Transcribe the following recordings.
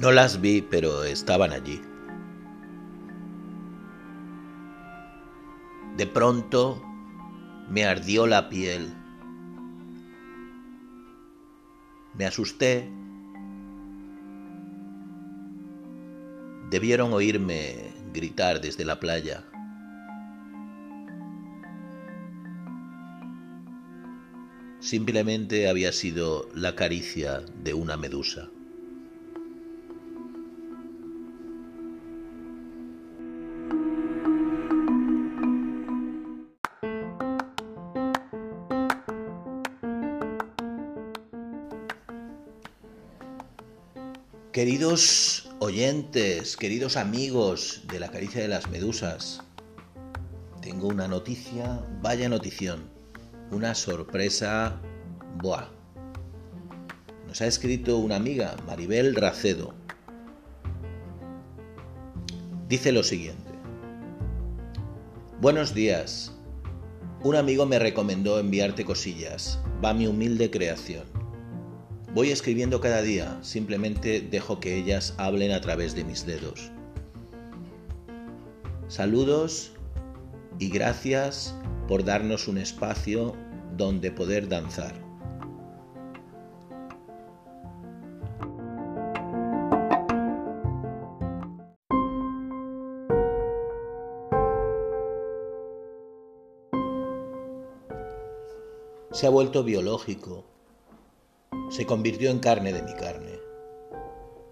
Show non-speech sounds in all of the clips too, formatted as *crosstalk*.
No las vi, pero estaban allí. De pronto me ardió la piel. Me asusté. Debieron oírme gritar desde la playa. Simplemente había sido la caricia de una medusa. Queridos oyentes, queridos amigos de la caricia de las medusas, tengo una noticia, vaya notición, una sorpresa, boa. Nos ha escrito una amiga, Maribel Racedo. Dice lo siguiente. Buenos días. Un amigo me recomendó enviarte cosillas. Va mi humilde creación. Voy escribiendo cada día, simplemente dejo que ellas hablen a través de mis dedos. Saludos y gracias por darnos un espacio donde poder danzar. Se ha vuelto biológico, se convirtió en carne de mi carne,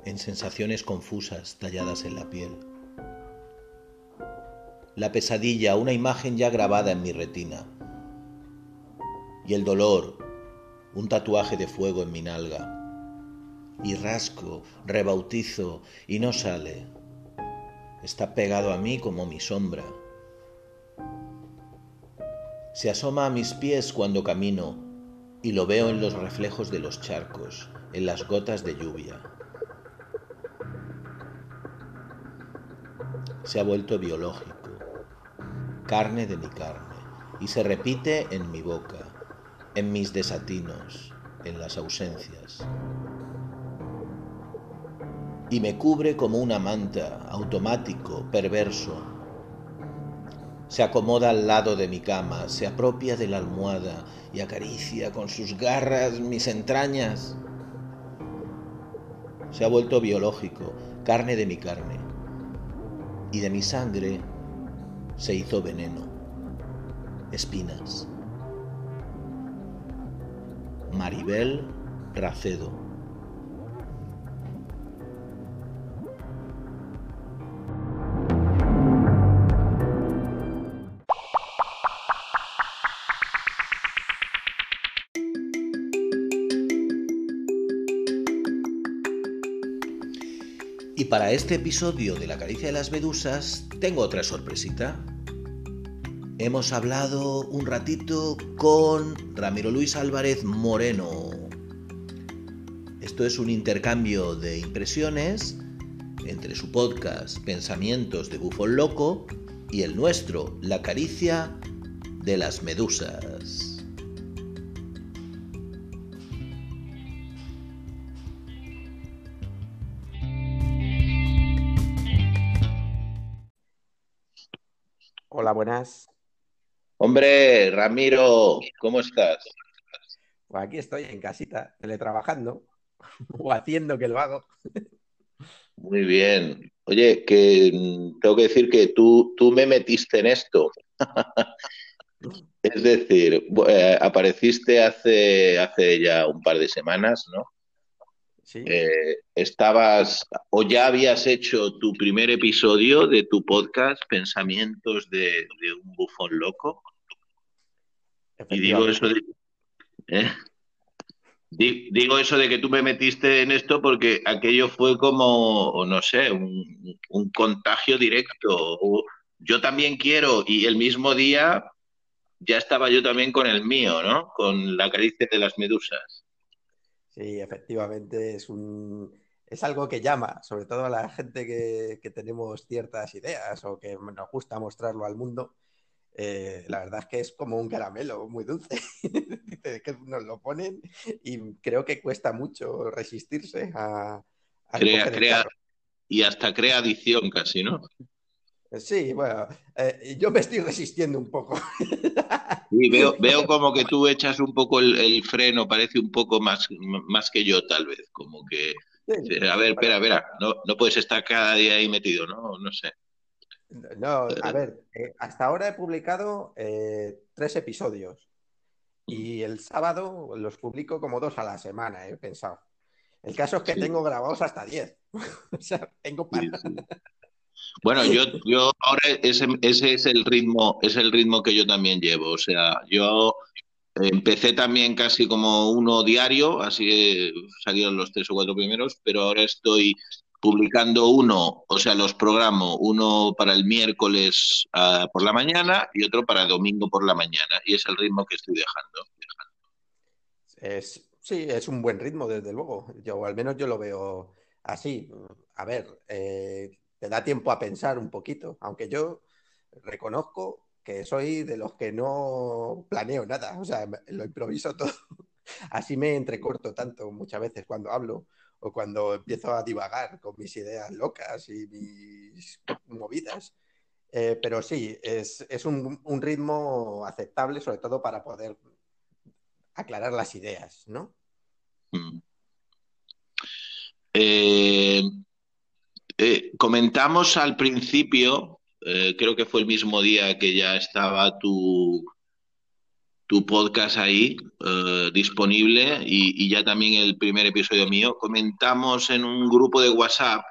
en sensaciones confusas talladas en la piel. La pesadilla, una imagen ya grabada en mi retina. Y el dolor, un tatuaje de fuego en mi nalga. Y rasco, rebautizo y no sale. Está pegado a mí como mi sombra. Se asoma a mis pies cuando camino y lo veo en los reflejos de los charcos, en las gotas de lluvia. Se ha vuelto biológico, carne de mi carne, y se repite en mi boca, en mis desatinos, en las ausencias. Y me cubre como una manta, automático, perverso, se acomoda al lado de mi cama, se apropia de la almohada y acaricia con sus garras mis entrañas. Se ha vuelto biológico, carne de mi carne. Y de mi sangre se hizo veneno, espinas. Maribel Racedo. Y para este episodio de La caricia de las medusas tengo otra sorpresita. Hemos hablado un ratito con Ramiro Luis Álvarez Moreno. Esto es un intercambio de impresiones entre su podcast Pensamientos de Bufón Loco y el nuestro, La caricia de las medusas. Buenas. Hombre, Ramiro, ¿cómo estás? Pues aquí estoy en casita, teletrabajando *laughs* o haciendo que lo hago. Muy bien. Oye, que mm, tengo que decir que tú, tú me metiste en esto. *laughs* Es decir, eh, apareciste hace, hace ya un par de semanas, ¿no? Eh, estabas o ya habías hecho tu primer episodio de tu podcast Pensamientos de, un bufón loco. Y digo eso de, ¿eh? digo eso de que tú me metiste en esto porque aquello fue como, no sé, un, un contagio directo. Yo también quiero y el mismo día ya estaba yo también con el mío, ¿no? Con la caricia de las medusas. Sí, efectivamente es un es algo que llama, sobre todo a la gente que, tenemos ciertas ideas o que nos gusta mostrarlo al mundo. Eh, la verdad es que es como un caramelo muy dulce, *laughs* que nos lo ponen y creo que cuesta mucho resistirse a, crea, crea, y hasta crea adicción casi, ¿no? Sí, bueno, eh, yo me estoy resistiendo un poco. *laughs* Sí, veo, veo como que tú echas un poco el, freno, parece un poco más, más que yo, tal vez. Como que, a ver, espera, espera, no, no puedes estar cada día ahí metido, ¿no? No sé. No, a ver, eh, hasta ahora he publicado eh, tres episodios y el sábado los publico como dos a la semana, he pensado. El caso es que tengo grabados hasta diez. *laughs* o sea, tengo para... Bueno, yo, yo ahora ese, ese es el ritmo, es el ritmo que yo también llevo. O sea, yo empecé también casi como uno diario, así salieron los tres o cuatro primeros, pero ahora estoy publicando uno, o sea, los programo, uno para el miércoles uh, por la mañana y otro para el domingo por la mañana. Y es el ritmo que estoy dejando. Es, sí, es un buen ritmo, desde luego. Yo, al menos yo lo veo así. A ver, eh, da tiempo a pensar un poquito, aunque yo reconozco que soy de los que no planeo nada, o sea, lo improviso todo. *laughs* Así me entrecorto tanto muchas veces cuando hablo o cuando empiezo a divagar con mis ideas locas y mis movidas. Eh, pero sí, es, un, ritmo aceptable, sobre todo para poder aclarar las ideas, ¿no? Mm. Eh, eh, comentamos al principio, eh, creo que fue el mismo día que ya estaba tu, tu podcast ahí eh, disponible y, ya también el primer episodio mío, comentamos en un grupo de WhatsApp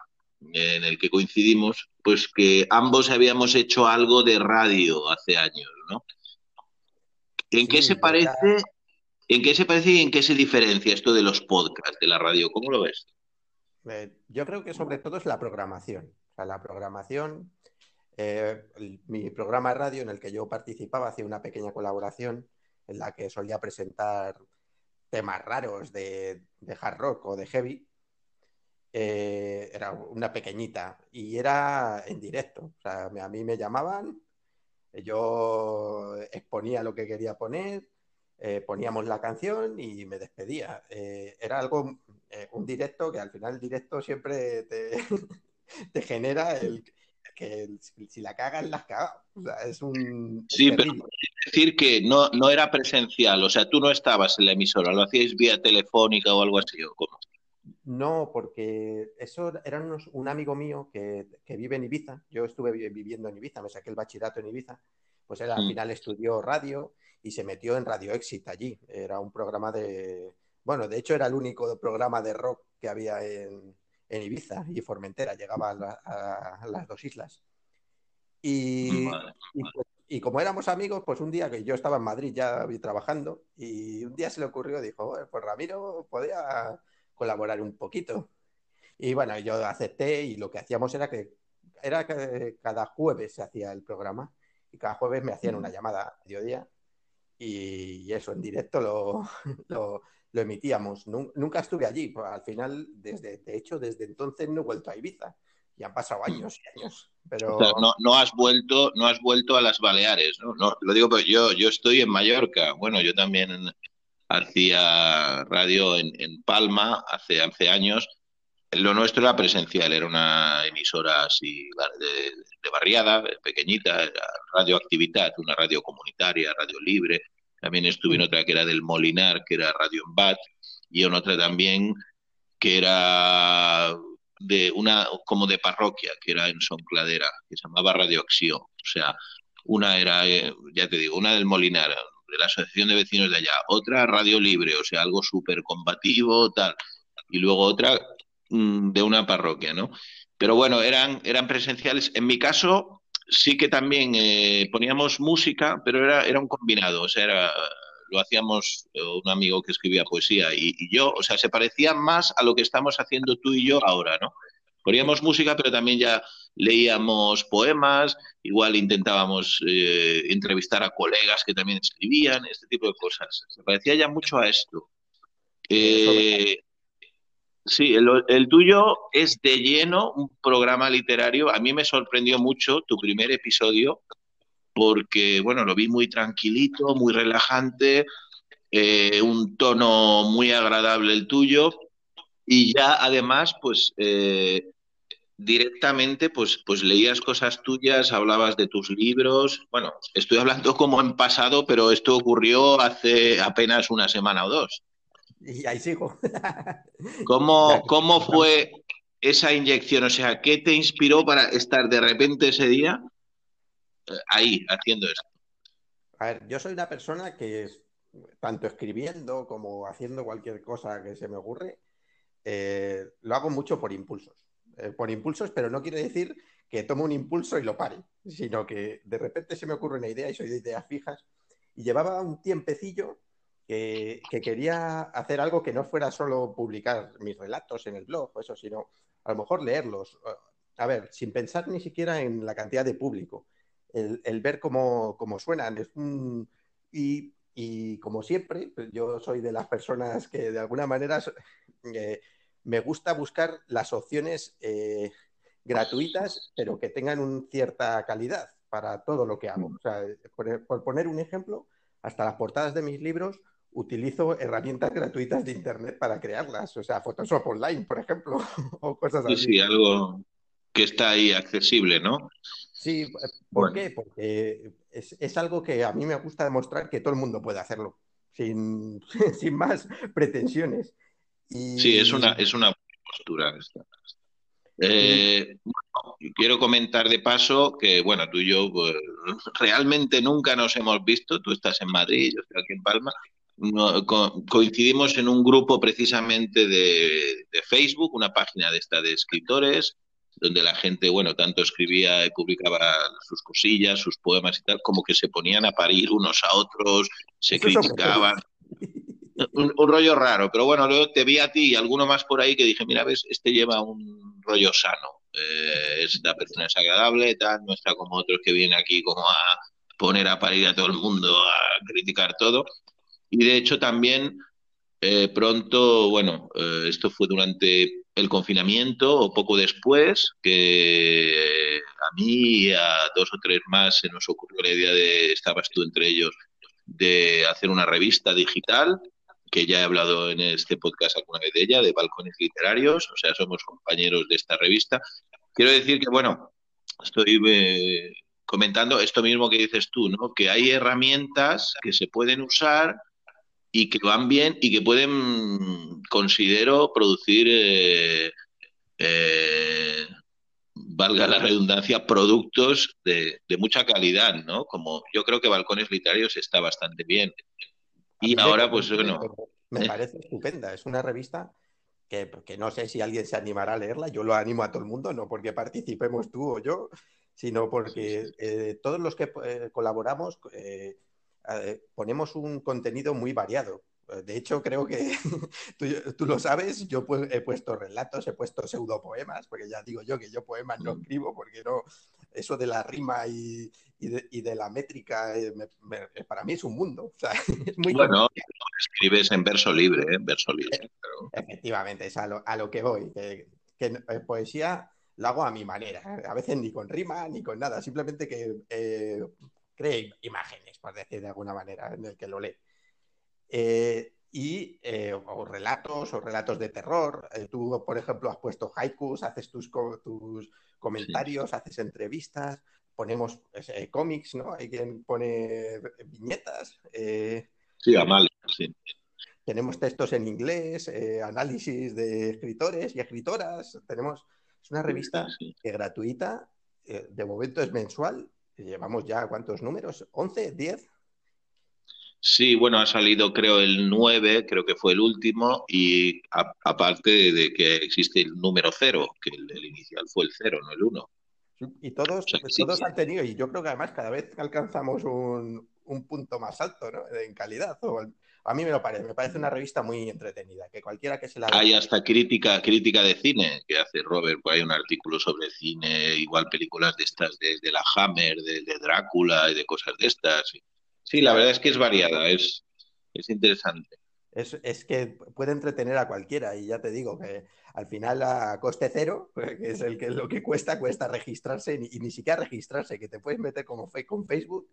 en el que coincidimos, pues que ambos habíamos hecho algo de radio hace años, ¿no? ¿En qué se parece? ¿En qué se parece y en qué se diferencia esto de los podcasts de la radio? ¿Cómo lo ves? Eh, yo creo que sobre todo es la programación. O sea, la programación, eh, mi programa de radio en el que yo participaba hacía una pequeña colaboración en la que solía presentar temas raros de, hard rock o de heavy. Eh, era una pequeñita y era en directo. O sea, a mí me llamaban, yo exponía lo que quería poner, poníamos la canción y me despedía. era algo eh, un directo que al final el directo siempre te, *laughs* te genera el que si la cagas, la has cagado. O sea, es un. Sí, pero decir que no, no era presencial, o sea, tú no estabas en la emisora, lo hacíais vía telefónica o algo así, ¿o cómo? No, porque eso era un amigo mío que, que, vive en Ibiza. Yo estuve viviendo en Ibiza, me saqué el bachillerato en Ibiza. Pues él al mm. final estudió radio y se metió en Radio Exit allí. Era un programa de, bueno, de hecho era el único programa de rock que había en, Ibiza y Formentera, llegaba a, las dos islas. Pues, y, como éramos amigos, pues un día que yo estaba en Madrid ya trabajando y un día se le ocurrió, dijo, pues Ramiro podía colaborar un poquito. Y bueno, yo acepté y lo que hacíamos era que era que cada jueves se hacía el programa y cada jueves me hacían una llamada a mediodía y eso en directo lo, *laughs* lo emitíamos. Nunca estuve allí, pues, al final, desde, de hecho, desde entonces no he vuelto a Ibiza. Y han pasado mm. años y años. Pero... no, no, has vuelto, no has vuelto a las Baleares, ¿no? no lo digo porque yo, yo estoy en Mallorca. Bueno, yo también hacía radio en, en Palma hace, hace años. Lo nuestro era presencial, era una emisora así de, de barriada, pequeñita, Radio Actividad, una radio comunitaria, radio libre, también estuve en otra que era del Molinar, que era Radio Bat, y en otra también que era de una como de parroquia, que era en Soncladera, que se llamaba Radio Acción. O sea, una era, eh, ya te digo, una del Molinar, de la Asociación de Vecinos de allá, otra Radio Libre, o sea, algo súper combativo, tal, y luego otra de una parroquia, ¿no? Pero bueno, eran, eran presenciales. En mi caso, sí que también eh, poníamos música, pero era, era un combinado, o sea, era, lo hacíamos eh, un amigo que escribía poesía y, yo, o sea, se parecía más a lo que estamos haciendo tú y yo ahora, ¿no? Poníamos música, pero también ya leíamos poemas, igual intentábamos eh, entrevistar a colegas que también escribían, este tipo de cosas. Se parecía ya mucho a esto. Sí, el, tuyo es de lleno un programa literario. A mí me sorprendió mucho tu primer episodio porque, bueno, lo vi muy tranquilito, muy relajante, eh, un tono muy agradable el tuyo y ya además, pues eh, directamente, pues, pues leías cosas tuyas, hablabas de tus libros. Bueno, estoy hablando como en pasado, pero esto ocurrió hace apenas una semana o dos. Y ahí sigo. *laughs* ¿Cómo, cómo fue esa inyección? O sea, ¿qué te inspiró para estar de repente ese día eh, ahí, haciendo esto? A ver, yo soy una persona que tanto escribiendo como haciendo cualquier cosa que se me ocurre, eh, lo hago mucho por impulsos. Eh, por impulsos, pero no quiere decir que tomo un impulso y lo pare, sino que de repente se me ocurre una idea y soy de ideas fijas. Y llevaba un tiempecillo que, quería hacer algo que no fuera solo publicar mis relatos en el blog o eso, sino a lo mejor leerlos. A ver, sin pensar ni siquiera en la cantidad de público, el, ver cómo, suenan. Es y, y, como siempre, pues yo soy de las personas que de alguna manera eh, me gusta buscar las opciones eh, gratuitas, pero que tengan una cierta calidad para todo lo que hago. O sea, por, poner un ejemplo, hasta las portadas de mis libros utilizo herramientas gratuitas de Internet para crearlas. O sea, Photoshop Online, por ejemplo, *laughs* o cosas así. Sí, algo que está ahí accesible, ¿no? Sí, ¿por qué? Porque es, algo que a mí me gusta demostrar que todo el mundo puede hacerlo, sin, *laughs* sin más pretensiones. Sí, es una, es una postura esta. Eh, quiero comentar de paso que, bueno, tú y yo pues, realmente nunca nos hemos visto. Tú estás en Madrid, yo estoy aquí en Palma. Coincidimos en un grupo precisamente de, de, Facebook, una página de esta de escritores, donde la gente, bueno, tanto escribía y publicaba sus cosillas, sus poemas y tal, como que se ponían a parir unos a otros, se criticaban. Un, rollo raro, pero bueno, luego te vi a ti y alguno más por ahí que dije, mira, ves, este lleva un rollo sano, eh, esta persona es agradable, tal, no está como otros que vienen aquí como a poner a parir a todo el mundo, a criticar todo. Y de hecho también eh, pronto, bueno, eh, esto fue durante el confinamiento o poco después, que a mí y a dos o tres más se nos ocurrió la idea de, estabas tú entre ellos, de hacer una revista digital que ya he hablado en este podcast alguna vez de ella, de Balcones Literarios, o sea, somos compañeros de esta revista. Quiero decir que, bueno, estoy eh, comentando esto mismo que dices tú, ¿no? Que hay herramientas que se pueden usar y que van bien y que pueden, considero, producir, eh, eh, valga la redundancia, productos de, de, mucha calidad, ¿no? Como yo creo que Balcones Literarios está bastante bien. Y ahora, pues bueno. Me parece estupenda. Es una revista que, no sé si alguien se animará a leerla. Yo lo animo a todo el mundo, no porque participemos tú o yo, sino porque eh, todos los que eh, colaboramos eh, ponemos un contenido muy variado. De hecho, creo que *laughs* tú, lo sabes, yo he puesto relatos, he puesto pseudopoemas, porque ya digo yo que yo poemas no escribo, porque no, eso de la rima y, de, la métrica, eh, para mí es un mundo. *laughs* es muy bueno, escribes en verso libre, ¿eh? verso libre. E, efectivamente, es a lo, que voy. Que, eh, poesía lo hago a mi manera, a veces ni con rima ni con nada, simplemente que cree imágenes, por decir de alguna manera, en el que lo lee. y o relatos o relatos de terror. tú, por ejemplo, has puesto haikus, haces tus, tus comentarios, haces entrevistas, ponemos eh, cómics, ¿no? Hay quien pone viñetas. Eh, sí, Amal, sí. Tenemos textos en inglés, eh, análisis de escritores y escritoras. Tenemos, es una revista que gratuita, de momento es mensual. Llevamos ya cuántos números, 11, 10. Sí, bueno, ha salido creo el 9, creo que fue el último, y aparte de, que existe el número 0, que el, inicial fue el 0, no el 1. Y todos, todos han tenido, y yo creo que además cada vez alcanzamos un, punto más alto ¿no? en calidad. A mí me lo parece, me parece una revista muy entretenida, que cualquiera que se la... Hay hasta crítica, crítica de cine que hace Robert, pues hay un artículo sobre cine, igual películas de estas, de, la Hammer, de, de, Drácula y de cosas de estas. Sí, la verdad es que es variada, es, es interesante. Es, que puede entretener a cualquiera y ya te digo que al final a coste cero, *laughs* que es el que lo que cuesta, cuesta registrarse y ni siquiera registrarse, que te puedes meter como con Facebook,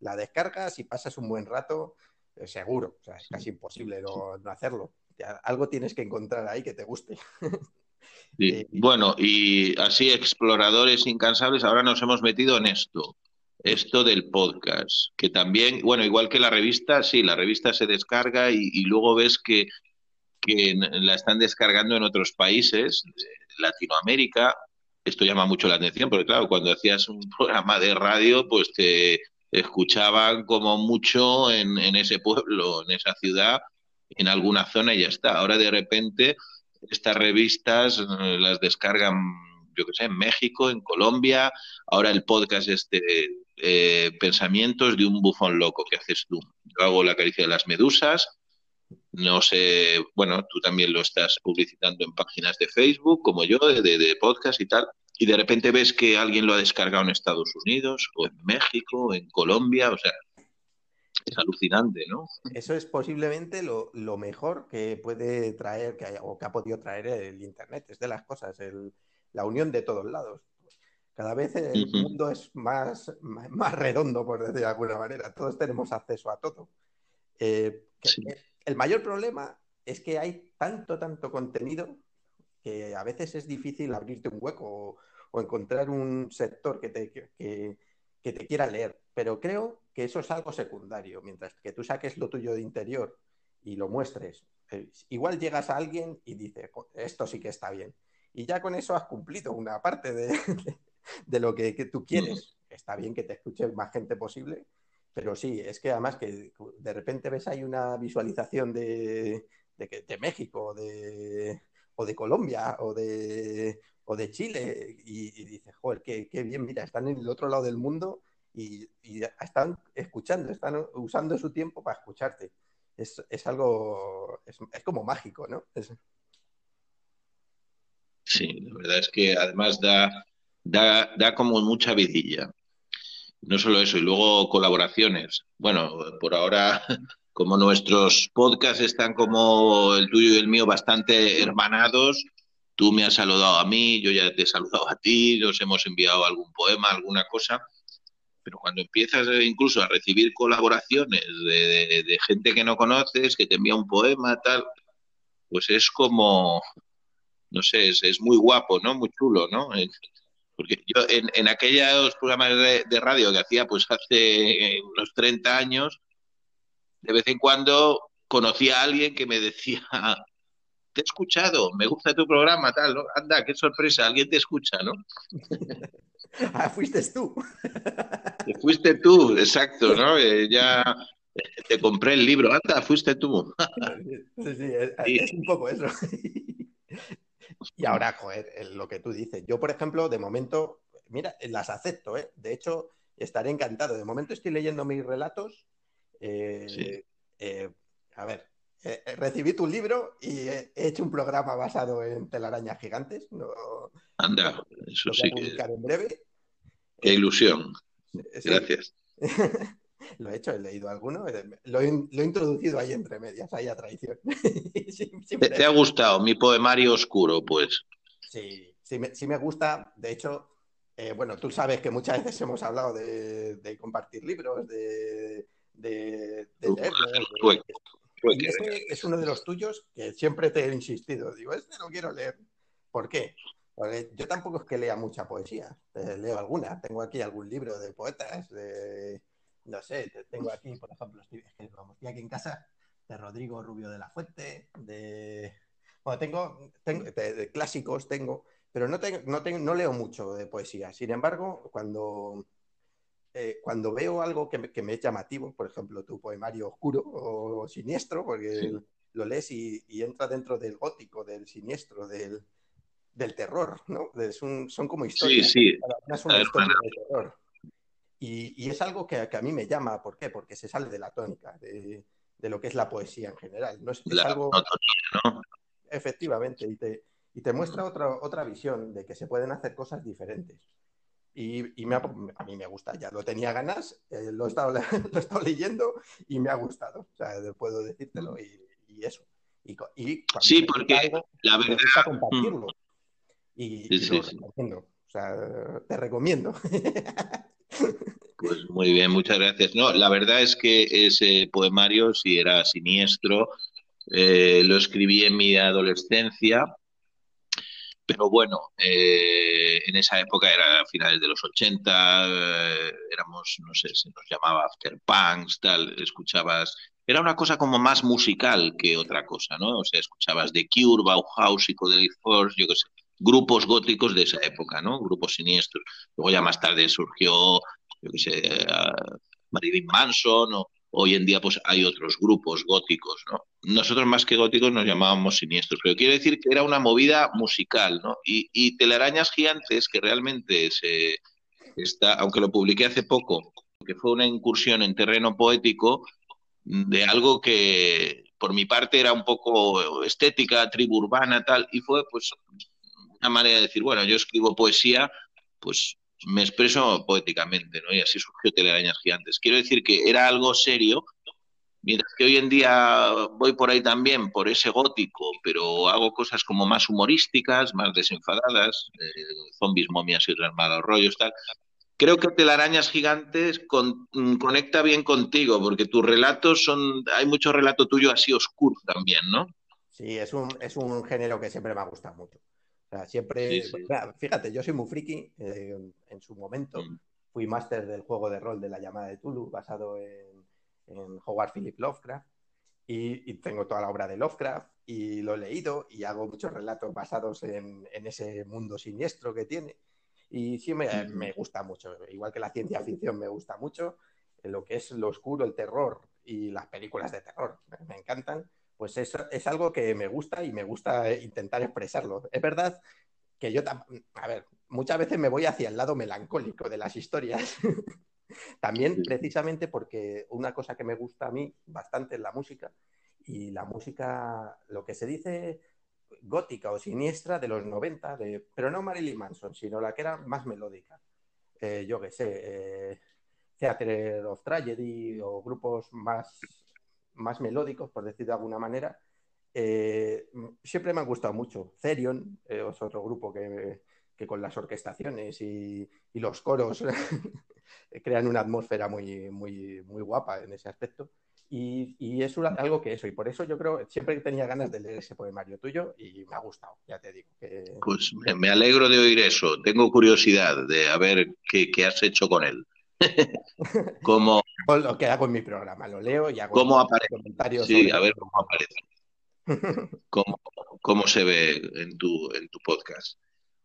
la descargas y pasas un buen rato, seguro, o sea, es casi imposible no, hacerlo. algo tienes que encontrar ahí que te guste. *laughs* Eh, bueno, y así exploradores incansables, ahora nos hemos metido en esto, esto del podcast, que también, bueno, igual que la revista, sí, la revista se descarga y, luego ves que, que, la están descargando en otros países, Latinoamérica, esto llama mucho la atención, porque claro, cuando hacías un *laughs* programa de radio, pues te escuchaban como mucho en, ese pueblo, en esa ciudad, en alguna zona y ya está. Ahora de repente estas revistas eh, las descargan, yo qué sé, en México, en Colombia. Ahora el podcast este eh, Pensamientos de un bufón loco que haces tú. Yo hago la caricia de las medusas. No sé, bueno, tú también lo estás publicitando en páginas de Facebook, como yo, de, de podcast y tal y de repente ves que alguien lo ha descargado en Estados Unidos o en México, o en Colombia, o sea, es alucinante, ¿no? Eso es posiblemente lo, mejor que puede traer, que o que ha podido traer el Internet, es de las cosas, la unión de todos lados. Cada vez el mundo es más, más, redondo, por decir de alguna manera. Todos tenemos acceso a todo. Eh, el mayor problema es que hay tanto, tanto contenido que a veces es difícil abrirte un hueco o, encontrar un sector que te, que, te quiera leer. Pero creo que eso es algo secundario. Mientras que tú saques lo tuyo de interior y lo muestres, eh, igual llegas a alguien y dice, esto sí que está bien. Y ya con eso has cumplido una parte de, *laughs* de, lo que, tú quieres. Está bien que te escuche más gente posible, pero sí, es que además que de repente ves ahí una visualización de, de, de México, de, o de Colombia o de, o de Chile y, dices, joder, qué, bien, mira, están en el otro lado del mundo y, están escuchando, están usando su tiempo para escucharte. Es, algo, es, como mágico, ¿no? Sí, la verdad es que además da, da, da como mucha vidilla. No solo eso, y luego colaboraciones. Bueno, por ahora *laughs* como nuestros podcasts están como el tuyo y el mío bastante hermanados, tú me has saludado a mí, yo ya te he saludado a ti, nos hemos enviado algún poema, alguna cosa, pero cuando empiezas incluso a recibir colaboraciones de, gente que no conoces, que te envía un poema, tal, pues es como, no sé, es, muy guapo, ¿no? Muy chulo, ¿no? Porque yo en, en aquellos programas de, de radio que hacía pues hace unos 30 años, de vez en cuando conocía a alguien que me decía, te he escuchado, me gusta tu programa, tal, ¿no? Anda, qué sorpresa, alguien te escucha, ¿no? *laughs* ah, fuiste tú. fuiste tú, exacto, ¿no? Eh, ya te compré el libro, anda, fuiste tú. sí, sí, es, *laughs* un poco eso. *laughs* y ahora, joder, lo que tú dices. Yo, por ejemplo, de momento, mira, las acepto, ¿eh? De hecho, estaré encantado. De momento estoy leyendo mis relatos eh, eh, a ver, eh, recibí tu libro y he hecho un programa basado en telarañas gigantes. Anda, eso sí que. en breve. Qué ilusión. Gracias. *laughs* lo he hecho, he leído alguno, lo he, introducido ahí entre medias, ahí a traición. *laughs* ¿Te, ha gustado mi poemario oscuro, pues? Sí, sí me, gusta. De hecho, bueno, tú sabes que muchas veces hemos hablado de compartir libros, de, de, leer. es uno de los tuyos que siempre te he insistido. Digo, este no quiero leer. ¿Por qué? Porque yo tampoco es que lea mucha poesía. leo alguna. Tengo aquí algún libro de poetas, de, no sé, tengo aquí, por ejemplo, estoy, aquí en casa, de Rodrigo Rubio de la Fuente, de... Bueno, tengo, tengo de, clásicos, tengo, pero no, tengo, no, tengo, no leo mucho de poesía. Sin embargo, cuando, eh, cuando veo algo que me, es llamativo, por ejemplo, tu poemario oscuro o, siniestro, porque lo lees y, entra dentro del gótico, del siniestro, del, terror, ¿no? son como historias. Sí, sí. una historia de terror. Y, es algo que, a mí me llama, ¿por qué? Porque se sale de la tónica, de, lo que es la poesía en general. No es, algo... ¿no? Efectivamente, y te, y te muestra otra, otra visión de que se pueden hacer cosas diferentes. Y, me a mí me gusta, ya lo tenía ganas, eh, lo, he estado, *laughs* lo, leyendo y me ha gustado. O sea, puedo decírtelo y, eso. Y, sí, porque la verdad. Me compartirlo. Y, sí, sí, O sea, te recomiendo. *laughs* Pues muy bien, muchas gracias. No, la verdad es que ese poemario, si era siniestro, eh, lo escribí en mi adolescencia, pero bueno, eh, en esa época era a finales de los 80, eh, éramos, no sé, se nos llamaba After Punks, tal, escuchabas, era una cosa como más musical que otra cosa, ¿no? O sea, escuchabas The Cure, Bauhaus, Psychedelic Force, yo qué sé, grupos góticos de esa época, ¿no? Grupos siniestros. Luego ya más tarde surgió, yo qué sé, Marilyn Manson o hoy en día pues hay otros grupos góticos, ¿no? Nosotros más que góticos nos llamábamos siniestros, pero quiero decir que era una movida musical, ¿no? Y, Telarañas Gigantes, que realmente se está, aunque lo publiqué hace poco, que fue una incursión en terreno poético de algo que por mi parte era un poco estética, tribu urbana, tal, y fue pues una manera de decir, bueno, yo escribo poesía, pues me expreso poéticamente, ¿no? Y así surgió Telarañas Gigantes. Quiero decir que era algo serio, mientras que hoy en día voy por ahí también, por ese gótico, pero hago cosas como más humorísticas, más desenfadadas, eh, zombies, momias y malos rollos, tal. Creo que Telarañas Gigantes mm, conecta bien contigo, porque tus relatos son, hay mucho relato tuyo así oscuro también, ¿no? Sí, es un, es un género que siempre me ha gustado mucho siempre, fíjate, yo soy muy friki. Eh, en su momento mm. fui máster del juego de rol de la llamada de Tulu, basado en, Howard Philip Lovecraft. Y, tengo toda la obra de Lovecraft y lo he leído y hago muchos relatos basados en, ese mundo siniestro que tiene. Y sí me, me, gusta mucho, igual que la ciencia ficción me gusta mucho, lo que es lo oscuro, el terror y las películas de terror, me encantan pues es, es algo que me gusta y me gusta intentar expresarlo. Es verdad que yo, a ver, muchas veces me voy hacia el lado melancólico de las historias. *laughs* También precisamente porque una cosa que me gusta a mí bastante es la música y la música, lo que se dice gótica o siniestra de los 90, de, pero no Marilyn Manson, sino la que era más melódica. Eh, yo qué sé, eh, Theater of Tragedy o grupos más más melódicos, por decir de alguna manera, eh, siempre me ha gustado mucho. Therion eh, es otro grupo que, con las orquestaciones y, los coros *laughs* crean una atmósfera muy, muy, muy guapa en ese aspecto. Y, es algo que eso, y por eso yo creo, siempre tenía ganas de leer ese poemario tuyo y me ha gustado, ya te digo. Pues me, alegro de oír eso, tengo curiosidad de a ver qué has hecho con él. *laughs* como lo que hago en mi programa, lo leo y hago ¿cómo aparece? comentarios. Sí, a ver cómo aparece. *laughs* cómo, se ve en tu, en tu podcast.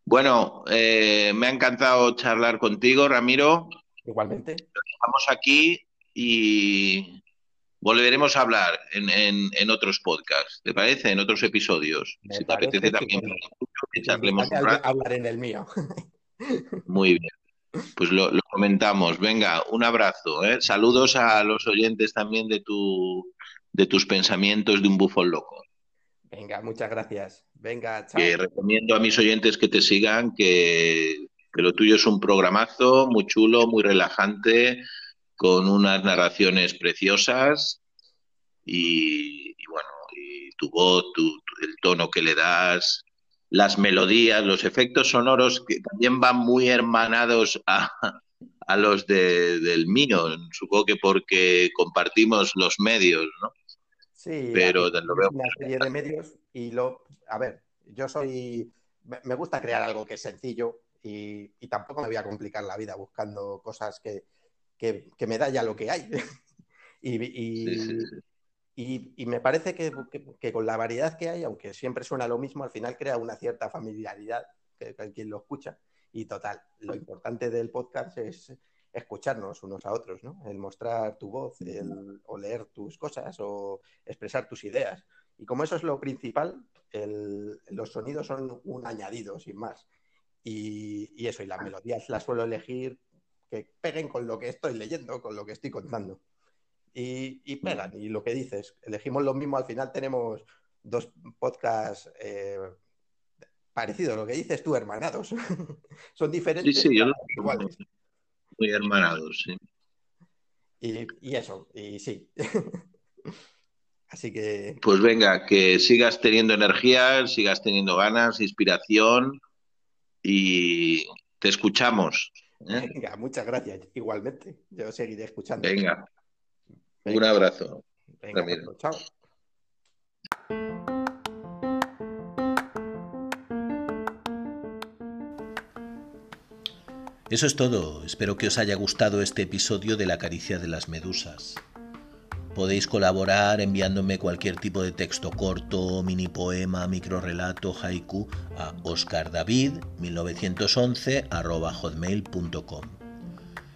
Bueno, eh, me ha encantado charlar contigo, Ramiro. Igualmente. Estamos aquí y volveremos a hablar en, en, otros podcasts, ¿te parece? En otros episodios. si te apetece también, hablar en el mío. *laughs* Muy bien. Pues lo, comentamos. Venga, un abrazo. ¿eh? Saludos a los oyentes también de, tu, de tus pensamientos de un bufón loco. Venga, muchas gracias. Venga, chao. Que recomiendo a mis oyentes que te sigan, que, lo tuyo es un programazo muy chulo, muy relajante, con unas narraciones preciosas y, bueno, y tu voz, el tono que le das, las melodías, los efectos sonoros que también van muy hermanados a, los del mío, supongo que porque compartimos los medios, ¿no? Sí, pero lo veo una serie de medios y lo, a ver, yo soy, me gusta crear algo que es sencillo y, tampoco me voy a complicar la vida buscando cosas que, me da ya lo que hay. *laughs* y, y, me parece que, con la variedad que hay, aunque siempre suena lo mismo, al final crea una cierta familiaridad que, quien lo escucha. Y total, lo importante del podcast es escucharnos unos a otros, ¿no? El mostrar tu voz, el, o leer tus cosas, o expresar tus ideas. Y como eso es lo principal, los sonidos son un añadido, sin más. Y, y, eso, y las melodías las suelo elegir que peguen con lo que estoy leyendo, con lo que estoy contando y, pegan. Y lo que dices, elegimos lo mismo, al final tenemos dos podcasts eh, parecidos, lo que dices tú, hermanados. *laughs* Son diferentes. Sí, sí, yo iguales. Muy hermanados, sí. Y, eso, y sí. *laughs* Así que. Pues venga, que sigas teniendo energía, sigas teniendo ganas, inspiración y te escuchamos. ¿eh? Venga, muchas gracias. Igualmente, yo seguiré escuchando. Venga. Un abrazo. Venga, Ramiro. Chao. Eso es todo, espero que os haya gustado este episodio de La caricia de las medusas. Podéis colaborar enviándome cualquier tipo de texto corto, mini poema, microrelato, haiku a oscardavid1911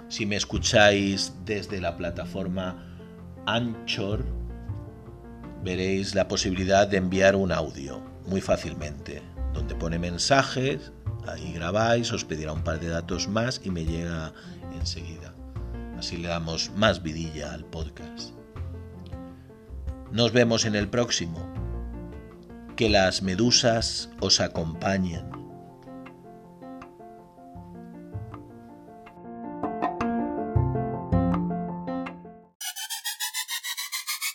Si me escucháis desde la plataforma Anchor, veréis la posibilidad de enviar un audio muy fácilmente, donde pone mensajes Ahí grabáis, os pedirá un par de datos más y me llega enseguida. Así le damos más vidilla al podcast. Nos vemos en el próximo. Que las medusas os acompañen.